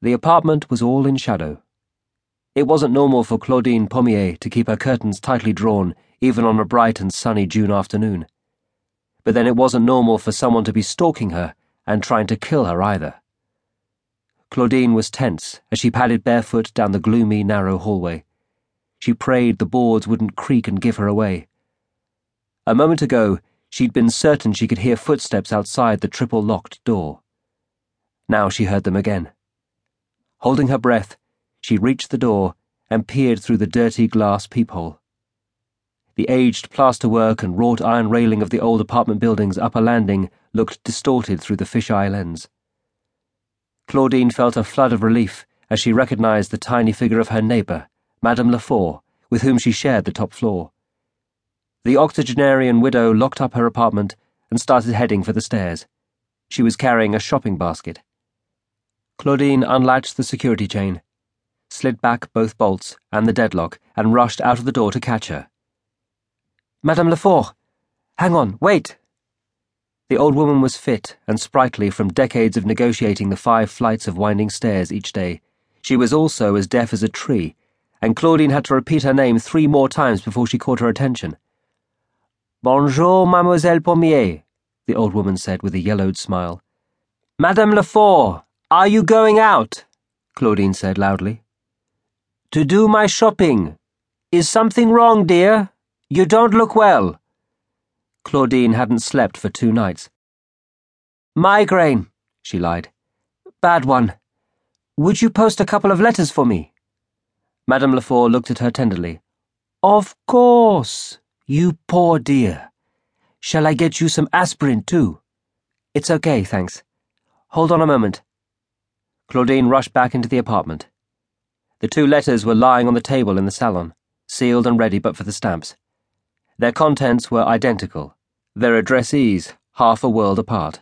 The apartment was all in shadow. It wasn't normal for Claudine Pommier to keep her curtains tightly drawn even on a bright and sunny June afternoon. But then it wasn't normal for someone to be stalking her and trying to kill her either. Claudine was tense as she padded barefoot down the gloomy, narrow hallway. She prayed the boards wouldn't creak and give her away. A moment ago, she'd been certain she could hear footsteps outside the triple locked door. Now she heard them again. Holding her breath, she reached the door and peered through the dirty glass peephole. The aged plasterwork and wrought iron railing of the old apartment building's upper landing looked distorted through the fisheye lens. Claudine felt a flood of relief as she recognized the tiny figure of her neighbor, Madame Lefort, with whom she shared the top floor. The octogenarian widow locked up her apartment and started heading for the stairs. She was carrying a shopping basket. Claudine unlatched the security chain slid back both bolts and the deadlock, and rushed out of the door to catch her. Madame Lefort! Hang on, wait! The old woman was fit and sprightly from decades of negotiating the five flights of winding stairs each day. She was also as deaf as a tree, and Claudine had to repeat her name three more times before she caught her attention. Bonjour, Mademoiselle Pommier, the old woman said with a yellowed smile. Madame Lefort, are you going out? Claudine said loudly. To do my shopping. Is something wrong, dear? You don't look well. Claudine hadn't slept for two nights. Migraine, she lied. Bad one. Would you post a couple of letters for me? Madame Lefort looked at her tenderly. Of course, you poor dear. Shall I get you some aspirin, too? It's okay, thanks. Hold on a moment. Claudine rushed back into the apartment. The two letters were lying on the table in the salon, sealed and ready but for the stamps. Their contents were identical, their addressees half a world apart.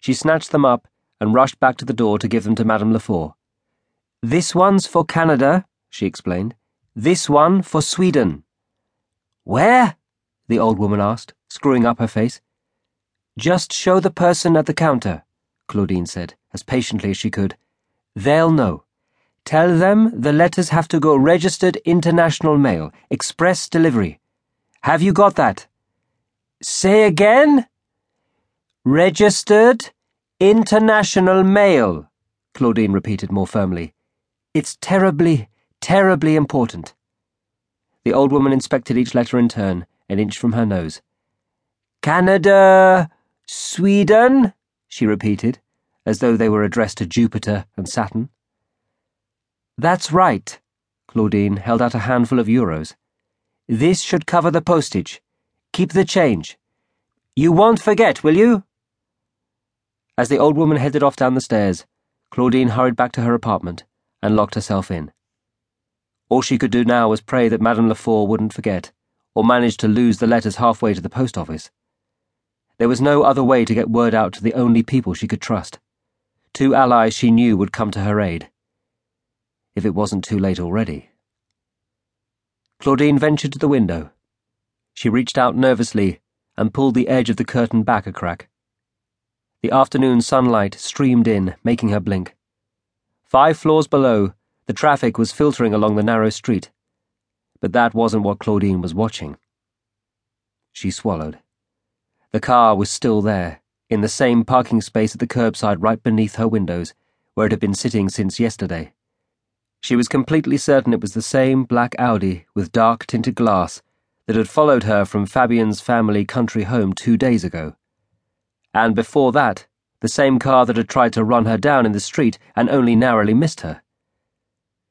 She snatched them up and rushed back to the door to give them to Madame Lefort. This one's for Canada, she explained. This one for Sweden. Where? the old woman asked, screwing up her face. Just show the person at the counter, Claudine said, as patiently as she could. They'll know. Tell them the letters have to go registered international mail, express delivery. Have you got that? Say again? Registered international mail, Claudine repeated more firmly. It's terribly, terribly important. The old woman inspected each letter in turn, an inch from her nose. Canada, Sweden, she repeated, as though they were addressed to Jupiter and Saturn. That's right. Claudine held out a handful of euros. This should cover the postage. Keep the change. You won't forget, will you? As the old woman headed off down the stairs, Claudine hurried back to her apartment and locked herself in. All she could do now was pray that Madame Lefort wouldn't forget, or manage to lose the letters halfway to the post office. There was no other way to get word out to the only people she could trust. Two allies she knew would come to her aid if it wasn't too late already. Claudine ventured to the window. She reached out nervously and pulled the edge of the curtain back a crack. The afternoon sunlight streamed in, making her blink. Five floors below, the traffic was filtering along the narrow street. But that wasn't what Claudine was watching. She swallowed. The car was still there, in the same parking space at the curbside right beneath her windows, where it had been sitting since yesterday. She was completely certain it was the same black Audi with dark tinted glass that had followed her from Fabian's family country home two days ago. And before that, the same car that had tried to run her down in the street and only narrowly missed her.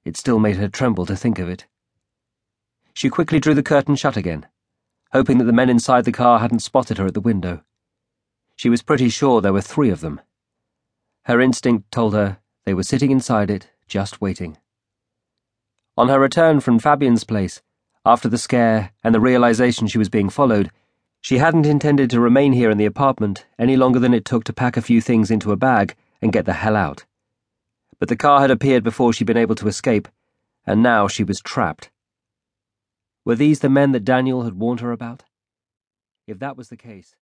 It still made her tremble to think of it. She quickly drew the curtain shut again, hoping that the men inside the car hadn't spotted her at the window. She was pretty sure there were three of them. Her instinct told her they were sitting inside it, just waiting. On her return from Fabian's place, after the scare and the realization she was being followed, she hadn't intended to remain here in the apartment any longer than it took to pack a few things into a bag and get the hell out. But the car had appeared before she'd been able to escape, and now she was trapped. Were these the men that Daniel had warned her about? If that was the case,